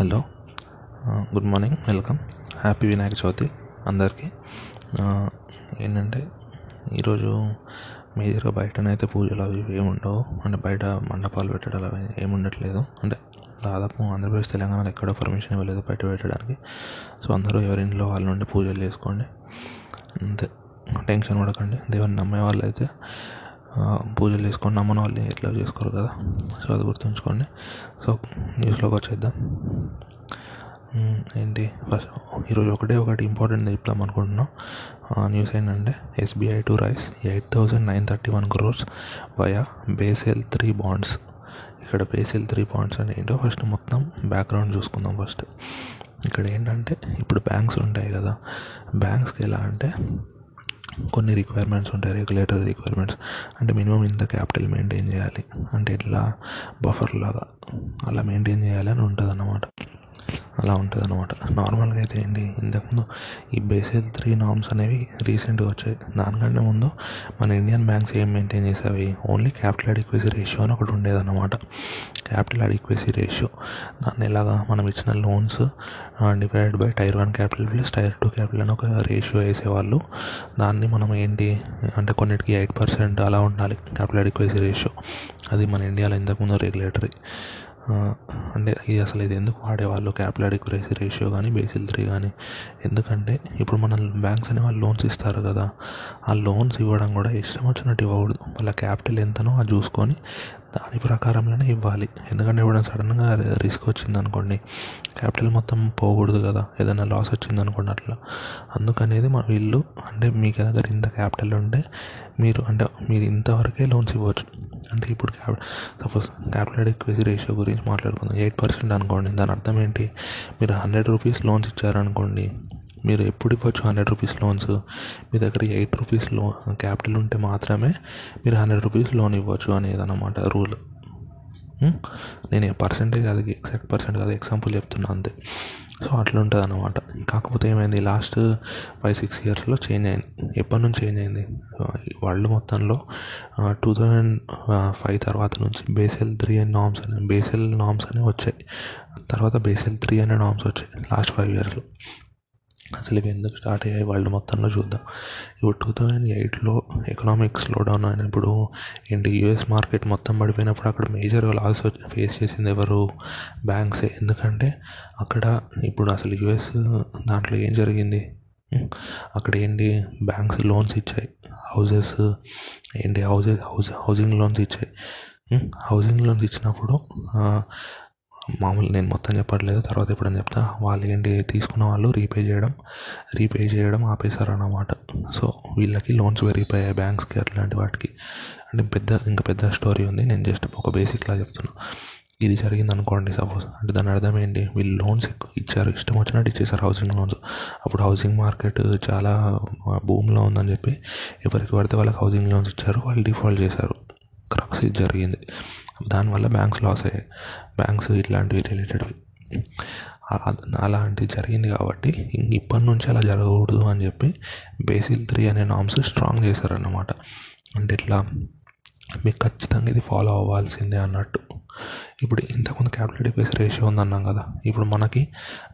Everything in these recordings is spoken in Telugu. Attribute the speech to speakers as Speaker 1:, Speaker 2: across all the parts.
Speaker 1: Hello good morning welcome happy Vinayaka Chavithi అందరికీ. Uh, ఏంటంటే ఈరోజు మేజర్గా బయటనైతే పూజలు అవి ఇవి ఏమి ఉండవు. అంటే బయట మండపాలు పెట్టడం అవి ఏమి ఉండట్లేదు. అంటే దాదాపు ఆంధ్రప్రదేశ్ తెలంగాణలో ఎక్కడ పర్మిషన్ ఇవ్వలేదు బయట పెట్టడానికి. సో అందరూ ఎవరి ఇంట్లో వాళ్ళ నుండి పూజలు చేసుకోండి. అంతే. టెన్షన్ పడకండి. దేవుని నమ్మే వాళ్ళు అయితే పూజలు చేసుకొని నమ్మని వాళ్ళు ఎట్లా చేసుకోరు కదా. సో అది గుర్తుంచుకోండి. సో న్యూస్లోకి వచ్చేద్దాం. ఏంటి? ఫస్ట్ ఈరోజు ఒకటే ఒకటి ఇంపార్టెంట్ చెప్దాం అనుకుంటున్నాం. న్యూస్ ఏంటంటే SBI to raise eight thousand nine thirty one crores via Basel three bonds ఇక్కడ బేసెల్ త్రీ బాండ్స్ అంటే ఏంటో ఫస్ట్ మొత్తం బ్యాక్గ్రౌండ్ చూసుకుందాం ఫస్ట్ ఇక్కడ ఏంటంటే ఇప్పుడు బ్యాంక్స్ ఉంటాయి కదా. బ్యాంక్స్కి ఎలా అంటే కొన్ని రిక్వైర్మెంట్స్ ఉంటాయి రెగ్యులేటరీ రిక్వైర్మెంట్స్ అంటే మినిమం ఇంత క్యాపిటల్ మెయింటైన్ చేయాలి. అంటే ఇట్లా బఫర్ లాగా అలా మెయింటైన్ చేయాలి అని ఉంటుంది అన్నమాట అలా ఉంటుంది అనమాట నార్మల్గా అయితే ఏంటి ఇంతకుముందు ఈ బేసిల్ త్రీ నామ్స్ అనేవి రీసెంట్గా వచ్చాయి. దానికంటే ముందు మన ఇండియన్ బ్యాంక్స్ ఏం మెయింటైన్ చేసేవి? ఓన్లీ క్యాపిటల్ అడిక్వసీ రేషియో అని ఒకటి ఉండేదన్నమాట. క్యాపిటల్ అడిక్వసీ రేషియో దాన్ని ఎలాగా మనం ఇచ్చిన loans divided by tier one capital plus tier two capital అని ఒక రేషియో వేసేవాళ్ళు. దాన్ని మనం ఏంటి అంటే కొన్నిటికి ఎయిట్ పర్సెంట్ అలా ఉండాలి. క్యాపిటల్ అడిక్వసీ రేషియో అది మన ఇండియాలో ఇంతకుముందు రెగ్యులేటరీ అంటే ఇది అసలు ఇది ఎందుకు వాడేవాళ్ళు క్యాపిటల్ అడిక్వసీ రేషియో కానీ బేసిల్ త్రీ కానీ ఎందుకంటే ఇప్పుడు మన బ్యాంక్స్ అనే వాళ్ళు లోన్స్ ఇస్తారు కదా ఆ లోన్స్ ఇవ్వడం కూడా ఇష్టం వచ్చినట్టు ఇవ్వకూడదు. వాళ్ళ క్యాపిటల్ ఎంతనో అది చూసుకొని దాని ప్రకారంలోనే ఇవ్వాలి. ఎందుకంటే ఎప్పుడైనా సడన్గా రిస్క్ వచ్చింది అనుకోండి క్యాపిటల్ మొత్తం పోకూడదు కదా ఏదైనా లాస్ వచ్చింది అనుకోండి అట్లా. అందుకనేది మా వీళ్ళు అంటే మీ దగ్గర ఇంత క్యాపిటల్ ఉంటే మీరు అంటే మీరు ఇంతవరకే లోన్స్ ఇవ్వచ్చు. అంటే ఇప్పుడు capital suppose capital adequacy ratio గురించి మాట్లాడుకుందాం. ఎయిట్ పర్సెంట్ అనుకోండి దాని అర్థం ఏంటి? మీరు హండ్రెడ్ రూపీస్ లోన్స్ ఇచ్చారనుకోండి మీరు ఎప్పుడు ఇవ్వచ్చు హండ్రెడ్ రూపీస్ లోన్స్? మీ దగ్గర ఎయిట్ రూపీస్లో క్యాపిటల్ ఉంటే మాత్రమే మీరు హండ్రెడ్ రూపీస్ లోన్ ఇవ్వచ్చు అనేది అనమాట రూల్ నేను పర్సెంటేజ్ అది ఎగ్జాక్ట్ పర్సెంట్ కాదు ఎగ్జాంపుల్ చెప్తున్నా అంతే. సో అట్లా ఉంటుంది అనమాట కాకపోతే ఏమైంది లాస్ట్ ఫైవ్ సిక్స్ ఇయర్స్లో చేంజ్ అయింది. ఎప్పటి నుంచి చేంజ్ అయింది? వరల్డ్ మొత్తంలో టూ థౌజండ్ ఫైవ్ తర్వాత నుంచి బేసెల్ త్రీ అండ్ నామ్స్ అనే బేసెల్ నామ్స్ అనేవి వచ్చాయి. తర్వాత బేసెల్ త్రీ అనే నామ్స్ వచ్చాయి లాస్ట్ ఫైవ్ ఇయర్స్లో. అసలు ఇవి ఎందుకు స్టార్ట్ అయ్యాయి? వరల్డ్ మొత్తంలో చూద్దాం. ఇప్పుడు టూ థౌజండ్ ఎయిట్లో ఎకనామిక్ స్లో డౌన్ అయినప్పుడు ఏంటి? యూఎస్ మార్కెట్ మొత్తం పడిపోయినప్పుడు అక్కడ మేజర్గా లాస్ ఫేస్ చేసింది ఎవరు? బ్యాంక్సే ఎందుకంటే అక్కడ ఇప్పుడు అసలు యూఎస్ దాంట్లో ఏం జరిగింది? అక్కడ ఏంటి? బ్యాంక్స్ లోన్స్ ఇచ్చాయి. హౌజెస్ ఏంటి? హౌజెస్ హౌస్ హౌసింగ్ లోన్స్ ఇచ్చాయి. హౌసింగ్ లోన్స్ ఇచ్చినప్పుడు మామూలు నేను మొత్తం చెప్పట్లేదు. తర్వాత ఎప్పుడైనా చెప్తా. వాళ్ళు ఏంటి తీసుకున్న వాళ్ళు రీపే చేయడం రీపే చేయడం ఆపేశారు అన్నమాట సో వీళ్ళకి లోన్స్ పెరిగిపోయాయి బ్యాంక్స్కి అట్లాంటి వాటికి. అంటే పెద్ద ఇంకా పెద్ద స్టోరీ ఉంది. నేను జస్ట్ ఒక బేసిక్లా చెప్తున్నా. ఇది జరిగింది అనుకోండి సపోజ్. అంటే దాని అర్థం ఏంటి? వీళ్ళు లోన్స్ ఇచ్చారు. ఇష్టం వచ్చినట్టు ఇచ్చేసారు హౌసింగ్ లోన్స్. అప్పుడు హౌసింగ్ మార్కెట్ చాలా భూమిలో ఉందని చెప్పి ఎవరికి పడితే వాళ్ళకి హౌసింగ్ లోన్స్ ఇచ్చారు. వాళ్ళు డిఫాల్ట్ చేశారు. క్రక్స్ ఇది జరిగింది. దానివల్ల బ్యాంక్స్ లాస్ అయ్యాయి. బ్యాంక్స్ ఇట్లాంటివి రిలేటెడ్వి అలాంటివి జరిగింది కాబట్టి ఇప్పటి నుంచి అలా జరగకూడదు అని చెప్పి బేసిల్ త్రీ అనే నామ్స్ స్ట్రాంగ్ చేశారన్నమాట. అంటే ఇట్లా మీకు ఖచ్చితంగా ఇది ఫాలో అవ్వాల్సిందే అన్నట్టు. ఇప్పుడు ఇంతకుముందు క్యాపిటల్ అడిక్వేసీ రేషియో ఉందన్నాం కదా ఇప్పుడు మనకి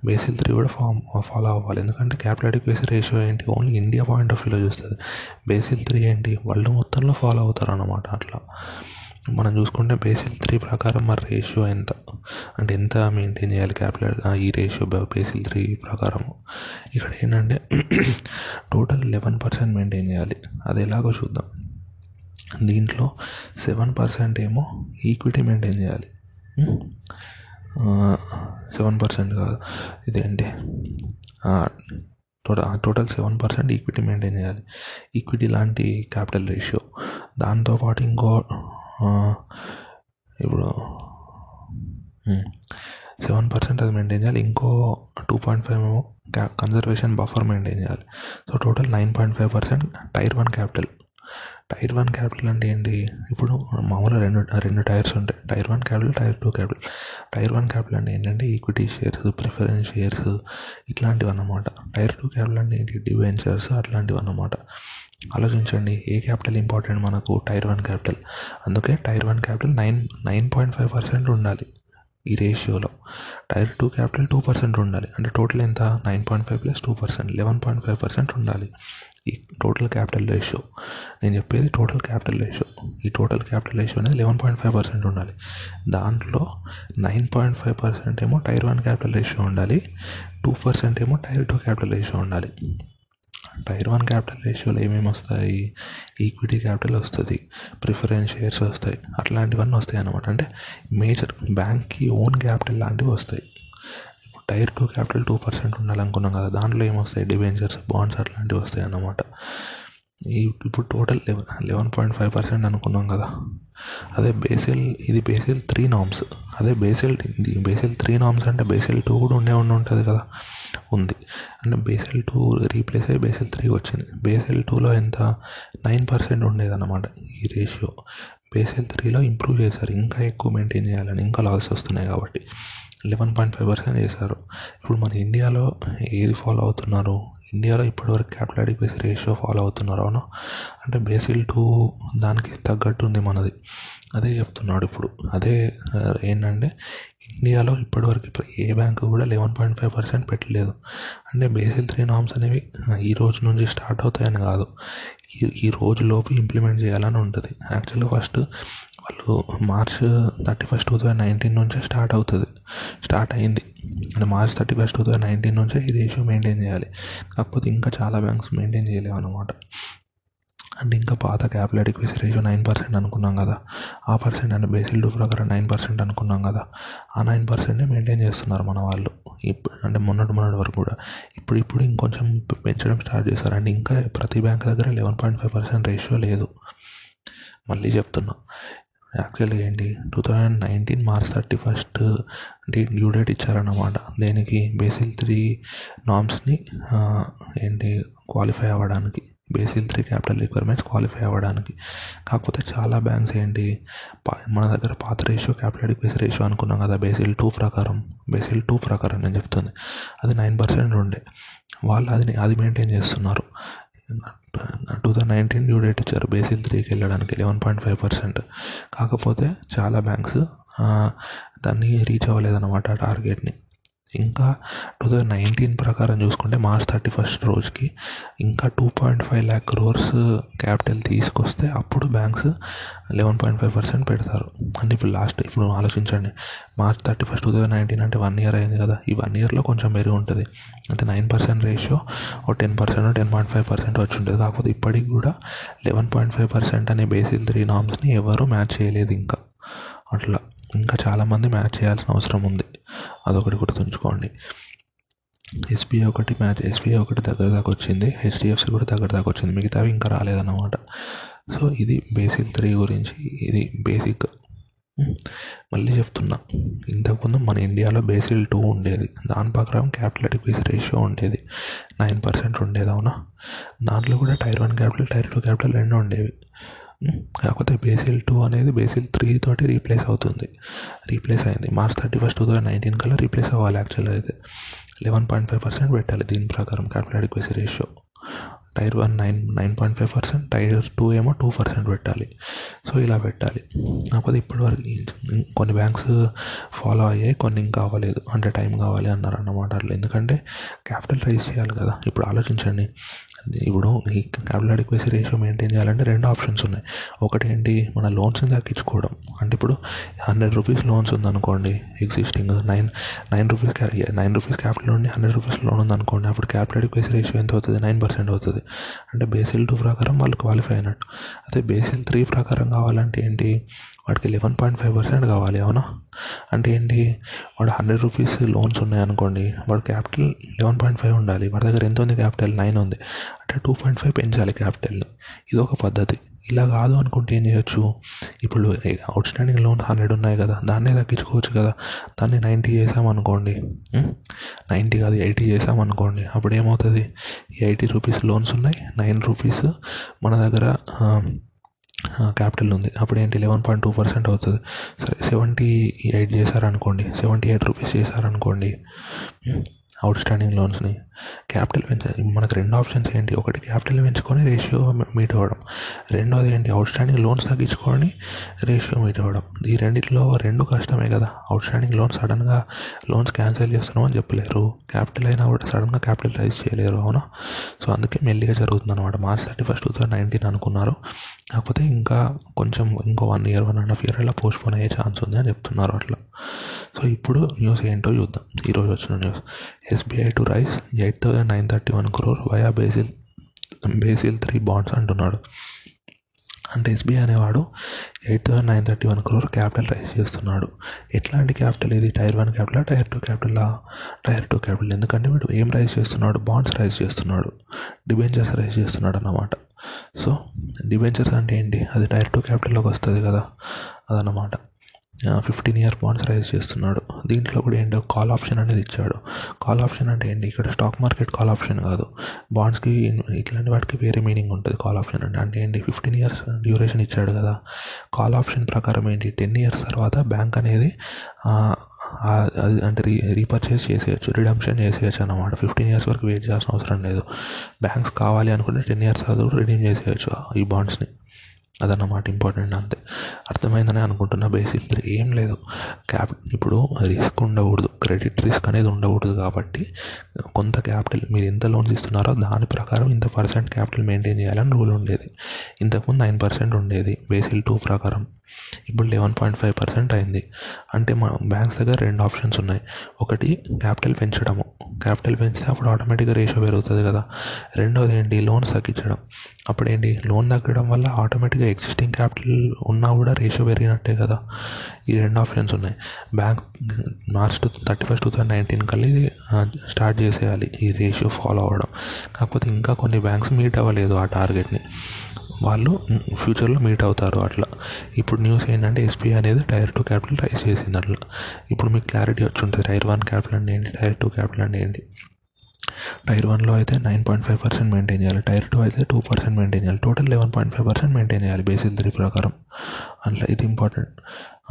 Speaker 1: బేసిల్ త్రీ కూడా ఫామ్ ఫాలో అవ్వాలి. ఎందుకంటే క్యాపిటల్ అడిక్వేసీ రేషియో ఏంటి? ఓన్లీ ఇండియా పాయింట్ ఆఫ్ వ్యూలో చూస్తుంది. బేసిల్ త్రీ ఏంటి? వరల్డ్ మొత్తంలో ఫాలో అవుతారు అన్నమాట అట్లా. మనం చూసుకుంటే బేసిల్ త్రీ ప్రకారం మన రేషియో ఎంత? అంటే ఎంత మెయింటైన్ చేయాలి క్యాపిటల్ ఈ రేషియో బేసిల్ త్రీ ప్రకారం ఇక్కడ ఏంటంటే టోటల్ లెవెన్ పర్సెంట్ మెయింటైన్ చేయాలి. అది ఎలాగో చూద్దాం. దీంట్లో సెవెన్ పర్సెంట్ ఏమో ఈక్విటీ మెయింటైన్ చేయాలి. సెవెన్ పర్సెంట్ కాదు. ఇదేంటి? Total total seven percent equity maintain చేయాలి. ఈక్విటీ లాంటి క్యాపిటల్ రేషియో. దాంతోపాటు ఇంకో ఇప్పుడు సెవెన్ పర్సెంట్ అది మెయింటైన్ చేయాలి. ఇంకో టూ పాయింట్ ఫైవ్ ఏమో కన్జర్వేషన్ బఫర్ మెయింటైన్ చేయాలి. So total nine point five percent tier one capital tier one capital అంటే ఏంటి? ఇప్పుడు మామూలుగా రెండు రెండు టైర్స్ ఉంటాయి. Tier one capital tier two capital tier one capital అంటే ఏంటంటే ఈక్విటీ షేర్స్ ప్రిఫరెన్స్ షేర్స్ ఇట్లాంటివి అన్నమాట టైర్ టూ క్యాపిటల్ అంటే ఏంటి? డివెంచర్స్ అట్లాంటివి అన్నమాట ఆలోచించండి. ఏ క్యాపిటల్ ఇంపార్టెంట్ మనకు? Tier one capital. అందుకే tier one capital nine nine point five percent ఉండాలి ఈ రేషియోలో. Tier two capital two percent ఉండాలి. అంటే టోటల్ ఎంత? Nine point five plus two percent. Eleven point five percent ఉండాలి ఈ టోటల్ క్యాపిటల్ రేషియో. నేను చెప్పేది టోటల్ క్యాపిటల్ రేషియో. ఈ టోటల్ క్యాపిటల్ రేషియో అనేది లెవెన్ పాయింట్ ఫైవ్ పర్సెంట్ ఉండాలి. దాంట్లో నైన్ పాయింట్ ఫైవ్ పర్సెంట్ ఏమో టైర్ వన్ క్యాపిటల్ రేషియో ఉండాలి. టూ పర్సెంట్ ఏమో టైర్ టూ క్యాపిటల్ రేషియో ఉండాలి. టైర్ వన్ క్యాపిటల్ రేషియోలో ఏమేమి వస్తాయి? ఈక్విటీ క్యాపిటల్ వస్తుంది ప్రిఫరెన్స్ షేర్స్ వస్తాయి అట్లాంటివన్నీ వస్తాయి అన్నమాట. అంటే మేజర్ బ్యాంక్కి ఓన్ క్యాపిటల్ లాంటివి వస్తాయి. ఇప్పుడు tier two capital two percent ఉండాలనుకున్నాం కదా దాంట్లో ఏమొస్తాయి? డిబెంచర్స్ బాండ్స్ అట్లాంటివి వస్తాయి అన్నమాట. ఇప్పుడు total eleven eleven point five percent అనుకున్నాం కదా. అదే బేసిల్ ఇది బేసిల్ త్రీ నామ్స్ అదే బేసిల్ ఇది బేసిల్ త్రీ నామ్స్ అంటే బేసిల్ టూ కూడా ఉండే ఉండి ఉంటుంది కదా. ఉంది. అంటే బేసిల్ టూ రీప్లేస్ అయ్యి బేసిల్ త్రీ వచ్చింది. బేసిల్ టూలో ఎంత? నైన్ పర్సెంట్ ఉండేది అన్నమాట ఈ రేషియో బేసిల్ త్రీలో ఇంప్రూవ్ చేశారు. ఇంకా ఎక్కువ మెయింటైన్ చేయాలని ఇంకా లాస్ వస్తున్నాయి కాబట్టి. లెవెన్ పాయింట్ ఫైవ్ పర్సెంట్ చేశారు. ఇప్పుడు మన ఇండియాలో ఏది ఫాలో అవుతున్నారు? ఇండియాలో ఇప్పటివరకు క్యాపిటల్ అడిక్వసీ రేషియో ఫాలో అవుతున్నారు అవును? అంటే బేసిల్ టూ దానికి తగ్గట్టు ఉంది మనది. అదే చెప్తున్నాడు ఇప్పుడు. అదే ఏంటంటే ఇండియాలో ఇప్పటివరకు ఇప్పుడు ఏ బ్యాంకు కూడా లెవెన్ పాయింట్ ఫైవ్ పర్సెంట్ పెట్టలేదు. అంటే బేసిల్ త్రీ నామ్స్ అనేవి ఈ రోజు నుంచి స్టార్ట్ అవుతాయని కాదు. ఈ ఈ ఇంప్లిమెంట్ చేయాలని ఉంటుంది. యాక్చువల్గా ఫస్ట్ వాళ్ళు March thirty first two thousand nineteen నుంచే స్టార్ట్ అవుతుంది. స్టార్ట్ అయింది and March thirty first two thousand nineteen నుంచే ఈ రేషియో మెయింటైన్ చేయాలి. కాకపోతే ఇంకా చాలా బ్యాంక్స్ మెయింటైన్ చేయలేవు అనమాట అంటే ఇంకా పాత capital adequacy ratio nine percent అనుకున్నాం కదా. ఆ పర్సెంట్ అంటే బేసిల్ టూ ప్రకారం నైన్ పర్సెంట్ అనుకున్నాం కదా. ఆ నైన్ పర్సెంటే మెయింటైన్ చేస్తున్నారు మన వాళ్ళు. ఇప్పుడు అంటే మొన్నటి మొన్నటి వరకు కూడా. ఇప్పుడు ఇప్పుడు ఇంకొంచెం పెంచడం స్టార్ట్ చేశారు. అండ్ ఇంకా ప్రతి బ్యాంక్ దగ్గర eleven point five percent ratio లేదు. మళ్ళీ చెప్తున్నా. యాక్చువల్లీ ఏంటి two thousand nineteen March thirty first date due date ఇచ్చారన్నమాట. దేనికి? బేసిల్ త్రీ నామ్స్ని ఏంటి క్వాలిఫై అవ్వడానికి. Basel three capital requirements qualify అవ్వడానికి. కాకపోతే చాలా బ్యాంక్స్ ఏంటి మన దగ్గర పాత రేషియో క్యాపిటల్ అడిక్వసీ రేషియో అనుకున్నాం కదా బేసిల్ టూ ప్రకారం. బేసిల్ టూ ప్రకారం నేను చెప్తుంది. అది నైన్ పర్సెంట్ ఉండే. వాళ్ళు అది అది మెయింటైన్ చేస్తున్నారు. Two thousand nineteen due date ఇచ్చారు. బేసిల్ త్రీకి వెళ్ళడానికి లెవెన్ పాయింట్ ఫైవ్ పర్సెంట్. కాకపోతే చాలా బ్యాంక్స్ దాన్ని రీచ్ అవ్వలేదన్నమాట ఆ టార్గెట్ని. ఇంకా టూ థౌజండ్ నైన్టీన్ ప్రకారం చూసుకుంటే మార్చ్ థర్టీ ఫస్ట్ రోజుకి ఇంకా two point five lakh crores capital తీసుకొస్తే అప్పుడు banks eleven point five percent పెడతారు. అంటే ఇప్పుడు లాస్ట్ ఇప్పుడు ఆలోచించండి March thirty first two thousand nineteen అంటే వన్ ఇయర్ అయింది కదా ఈ వన్ ఇయర్లో కొంచెం మెరుగు ఉంటుంది. అంటే నైన్ పర్సెంట్ రేషియో ఒక ten percent ten point five percent వచ్చి ఉంటుంది. కాకపోతే ఇప్పటికి కూడా లెవెన్ పాయింట్ ఫైవ్ పర్సెంట్ అనే బేసిల్ త్రీ నామ్స్ని ఎవరు మ్యాచ్ చేయలేదు ఇంకా. అట్లా. ఇంకా చాలామంది మ్యాచ్ చేయాల్సిన అవసరం ఉంది. అదొకటి గుర్తుంచుకోండి. ఎస్బీఐ ఒకటి మ్యాచ్ ఎస్బీఐ ఒకటి దగ్గర దాకా వచ్చింది. హెచ్డిఎఫ్సి కూడా దగ్గర దాకా వచ్చింది. మిగతావి ఇంకా రాలేదన్నమాట. సో ఇది బేసిక్ త్రీ గురించి ఇది బేసిక్. మళ్ళీ చెప్తున్నా. ఇంతకుముందు మన ఇండియాలో బేసిల్ టూ ఉండేది. దాని ప్రకారం క్యాపిటల్ అడిక్వసీ రేషియో ఉండేది. నైన్ పర్సెంట్ ఉండేది అవునా? దాంట్లో కూడా tier one capital tier two capital రెండు ఉండేవి. కాకపోతే బేసిల్ టూ అనేది బేసిల్ త్రీ తోటి రీప్లేస్ అవుతుంది. రీప్లేస్ అయింది. March thirty first two thousand nineteen కల్లా రీప్లేస్ అవ్వాలి యాక్చువల్గా అయితే. లెవెన్ పాయింట్ ఫైవ్ పర్సెంట్ పెట్టాలి దీని ప్రకారం capital adequacy ratio tier one nine nine point five percent tier two ఏమో టూ పర్సెంట్ పెట్టాలి. సో ఇలా పెట్టాలి. కాకపోతే ఇప్పటివరకు కొన్ని బ్యాంక్స్ ఫాలో అయ్యాయి కొన్ని ఇంకా అవ్వలేదు. అంటే టైం కావాలి అన్నారు అన్నమాట అట్లా. ఎందుకంటే క్యాపిటల్ రైజ్ చేయాలి కదా. ఇప్పుడు ఆలోచించండి. ఇప్పుడు ఈ క్యాపిటల్ అడిక్వసీ రేషియో మెయింటైన్ చేయాలంటే రెండు ఆప్షన్స్ ఉన్నాయి. ఒకటి ఏంటి? మన లోన్స్ని తగ్గించుకోవడం. అంటే ఇప్పుడు హండ్రెడ్ రూపీస్ లోన్స్ ఉందనుకోండి existing nine nine rupees nine rupees capital ఉండి హండ్రెడ్ రూపీస్ లోన్ ఉందనుకోండి అప్పుడు క్యాపిటల్ అడిక్వసీ రేషియో ఎంత అవుతుంది? నైన్ పర్సెంట్ అవుతుంది. అంటే బేసిల్ టూ ప్రకారం వాళ్ళు క్వాలిఫై అయినట్టు. అదే బేసిల్ త్రీ ప్రకారం కావాలంటే ఏంటి? వాడికి లెవెన్ పాయింట్ ఫైవ్ పర్సెంట్ కావాలి అవునా? అంటే ఏంటి? వాడు హండ్రెడ్ రూపీస్ లోన్స్ ఉన్నాయి అనుకోండి వాడు క్యాపిటల్ లెవెన్ పాయింట్ ఫైవ్ ఉండాలి. వాడి దగ్గర ఎంత ఉంది? క్యాపిటల్ నైన్ ఉంది. అంటే టూ పాయింట్ ఫైవ్ పెంచాలి క్యాపిటల్ని ఇది ఒక పద్ధతి. ఇలా కాదు అనుకుంటే ఏం చేయొచ్చు? ఇప్పుడు అవుట్ స్టాండింగ్ లోన్స్ హండ్రెడ్ ఉన్నాయి కదా దాన్నే తగ్గించుకోవచ్చు కదా. దాన్ని నైంటీ చేసామనుకోండి నైంటీ కాదు ఎయిటీ చేసామనుకోండి అప్పుడు ఏమవుతుంది? ఎయిటీ రూపీస్ లోన్స్ ఉన్నాయి నైన్ రూపీస్ మన దగ్గర క్యాపిటల్ ఉంది. అప్పుడు ఏంటి? లెవెన్ పాయింట్ టూ పర్సెంట్ అవుతుంది. సరే సెవెంటీ ఎయిట్ చేశారనుకోండి. సెవెంటీ ఎయిట్ రూపీస్ చేశారనుకోండి అవుట్ స్టాండింగ్ లోన్స్ని క్యాపిటల్ పెంచ మనకు రెండు ఆప్షన్స్ ఏంటి? ఒకటి క్యాపిటల్ పెంచుకొని రేషియో మీట్ అవ్వడం రెండోది ఏంటి? అవుట్ స్టాండింగ్ లోన్స్ తగ్గించుకొని రేషియో మీట్ అవ్వడం ఈ రెండిట్లో రెండు కష్టమే కదా. అవుట్ స్టాండింగ్ లోన్స్ సడన్గా లోన్స్ క్యాన్సిల్ చేస్తున్నాం అని చెప్పలేరు. క్యాపిటల్ అయినా కూడా సడన్గా క్యాపిటల్ రైజ్ చేయలేరు అవునా? సో అందుకే మెల్లిగా జరుగుతుంది అనమాట March thirty first two thousand nineteen అనుకున్నారు. కాకపోతే ఇంకా కొంచెం ఇంకో one year one and half year అలా పోస్ట్పోన్ అయ్యే ఛాన్స్ ఉంది అని చెప్తున్నారు అట్లా. సో ఇప్పుడు న్యూస్ ఏంటో చూద్దాం. ఈరోజు వచ్చిన news. SBI to raise eight thousand nine thirty one crore via Basel Basel three bonds అంటున్నాడు. అంటే ఎస్బీఐ అనేవాడు eight thousand nine thirty one crore capital raise చేస్తున్నాడు. ఎట్లాంటి క్యాపిటల్ ఇది tier one capital tier two capital tier two capital ఎందుకంటే వీడు ఏం రైజ్ చేస్తున్నాడు? బాండ్స్ రైజ్ చేస్తున్నాడు. డిబెంచర్స్ రైజ్ చేస్తున్నాడు అన్నమాట. సో డిబెంచర్స్ అంటే ఏంటి? అది టైర్ టూ క్యాపిటల్లోకి వస్తుంది కదా అదన్నమాట. ఫిఫ్టీన్ ఇయర్ బాండ్స్ రైజ్ చేస్తున్నాడు. దీంట్లో కూడా ఏంటో కాల్ ఆప్షన్ అనేది ఇచ్చాడు. కాల్ ఆప్షన్ అంటే ఏంటి? ఇక్కడ స్టాక్ మార్కెట్ కాల్ ఆప్షన్ కాదు. బాండ్స్కి ఇట్లాంటి వాటికి వేరే మీనింగ్ ఉంటుంది కాల్ ఆప్షన్ అంటే. అంటే ఏంటి? ఫిఫ్టీన్ ఇయర్స్ డ్యూరేషన్ ఇచ్చాడు కదా. కాల్ ఆప్షన్ ప్రకారం ఏంటి? టెన్ ఇయర్స్ తర్వాత బ్యాంక్ అనేది అది అంటే రీ రీపర్చేస్ చేసేయచ్చు రిడమ్షన్ చేసేయచ్చు అన్నమాట. ఫిఫ్టీన్ ఇయర్స్ వరకు వెయిట్ చేయాల్సిన అవసరం లేదు. బ్యాంక్స్ కావాలి అనుకుంటే టెన్ ఇయర్స్ తర్వాత రిడీమ్ చేసేయచ్చు ఈ బాండ్స్ని అదన్నమాట ఇంపార్టెంట్ అంతే. అర్థమైందని అనుకుంటున్నా బేసిక్ ఏం లేదు. క్యాపిటల్ ఇప్పుడు రిస్క్ ఉండకూడదు. క్రెడిట్ రిస్క్ అనేది ఉండకూడదు కాబట్టి కొంత క్యాపిటల్ మీరు ఎంత లోన్ ఇస్తున్నారో దాని ప్రకారం ఇంత పర్సెంట్ క్యాపిటల్ మెయింటైన్ చేయాలని రూల్ ఉండేది. ఇంతకుముందు నైన్ పర్సెంట్ ఉండేది. బేసిల్ టూ ప్రకారం. ఇప్పుడు లెవెన్ పాయింట్ ఫైవ్ పర్సెంట్ అయింది. అంటే మా బ్యాంక్స్ దగ్గర రెండు ఆప్షన్స్ ఉన్నాయి. ఒకటి క్యాపిటల్ పెంచడము. క్యాపిటల్ పెంచితే అప్పుడు ఆటోమేటిక్గా రేషియో పెరుగుతుంది కదా. రెండోది ఏంటి? లోన్స్ తగ్గించడం. అప్పుడు ఏంటి? లోన్ తగ్గడం వల్ల ఆటోమేటిక్గా ఎగ్జిస్టింగ్ క్యాపిటల్ ఉన్నా కూడా రేషియో పెరిగినట్టే కదా. ఈ రెండు ఆప్షన్స్ ఉన్నాయి. Bank March two thirty first two thousand nineteen కల్లా ఇది స్టార్ట్ చేసేయాలి. ఈ రేషియో ఫాలో అవ్వడం. కాకపోతే ఇంకా కొన్ని బ్యాంక్స్ మీట్ అవ్వలేదు ఆ టార్గెట్ని. వాళ్ళు ఫ్యూచర్లో మీట్ అవుతారు అట్లా. ఇప్పుడు న్యూస్ ఏంటంటే ఎస్బీఐ అనేది టైర్ టూ క్యాపిటల్ రైజ్ చేసింది అట్లా. ఇప్పుడు మీకు క్లారిటీ వచ్చి ఉంటుంది. టైర్ వన్ క్యాపిటల్ అంటే ఏంటి? టైర్ టూ క్యాపిటల్ అంటే ఏంటి? టైర్ వన్లో అయితే nine point five percent maintain చేయాలి. టైర్ టూ అయితే టూ పర్సెంట్ మెయింటైన్ చేయాలి. Total eleven point five percent maintain చేయాలి బేసిక్ త్రీ ప్రకారం. అట్లా ఇది ఇంపార్టెంట్.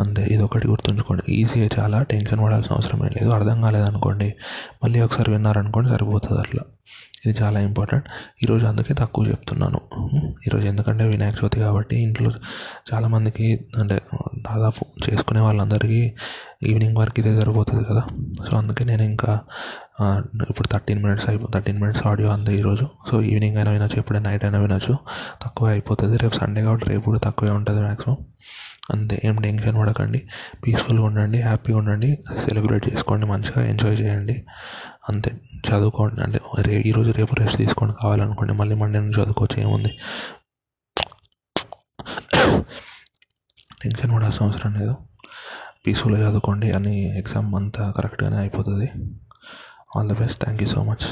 Speaker 1: అంతే ఇది ఒకటి గుర్తుంచుకోండి ఈజీగా చాలా టెన్షన్ పడాల్సిన అవసరం ఏం లేదు. అర్థం కాలేదనుకోండి మళ్ళీ ఒకసారి విన్నారనుకోండి సరిపోతుంది అట్లా. ఇది చాలా ఇంపార్టెంట్. ఈరోజు అందుకే తక్కువ చెప్తున్నాను. ఈరోజు ఎందుకంటే వినాయక చవితి కాబట్టి ఇంట్లో చాలామందికి అంటే దాదాపు చేసుకునే వాళ్ళందరికీ ఈవినింగ్ వరకు ఇదే సరిపోతుంది కదా. సో అందుకే నేను ఇంకా ఇప్పుడు థర్టీన్ మినిట్స్ అయిపో థర్టీన్ మినిట్స్ ఆడియో అంతే ఈరోజు సో ఈవినింగ్ అయినా వినొచ్చు ఎప్పుడైనా నైట్ అయినా వినొచ్చు. తక్కువ అయిపోతుంది. రేపు సండే కాబట్టి రేపు కూడా తక్కువే ఉంటుంది మ్యాక్సిమం అంతే ఏం టెన్షన్ పడకండి. పీస్ఫుల్గా ఉండండి హ్యాపీగా ఉండండి సెలబ్రేట్ చేసుకోండి మంచిగా ఎంజాయ్ చేయండి. అంతే చదువుకోండి. అంటే రే ఈరోజు రేపు రెస్ట్ తీసుకోండి కావాలనుకోండి మళ్ళీ మండే నుంచి చదువుకోవచ్చు ఏముంది? టెన్షన్ పడాల్సిన అవసరం లేదు. పీస్ఫుల్గా చదువుకోండి అని ఎగ్జామ్ అంతా కరెక్ట్గానే అయిపోతుంది. All the best thank you so much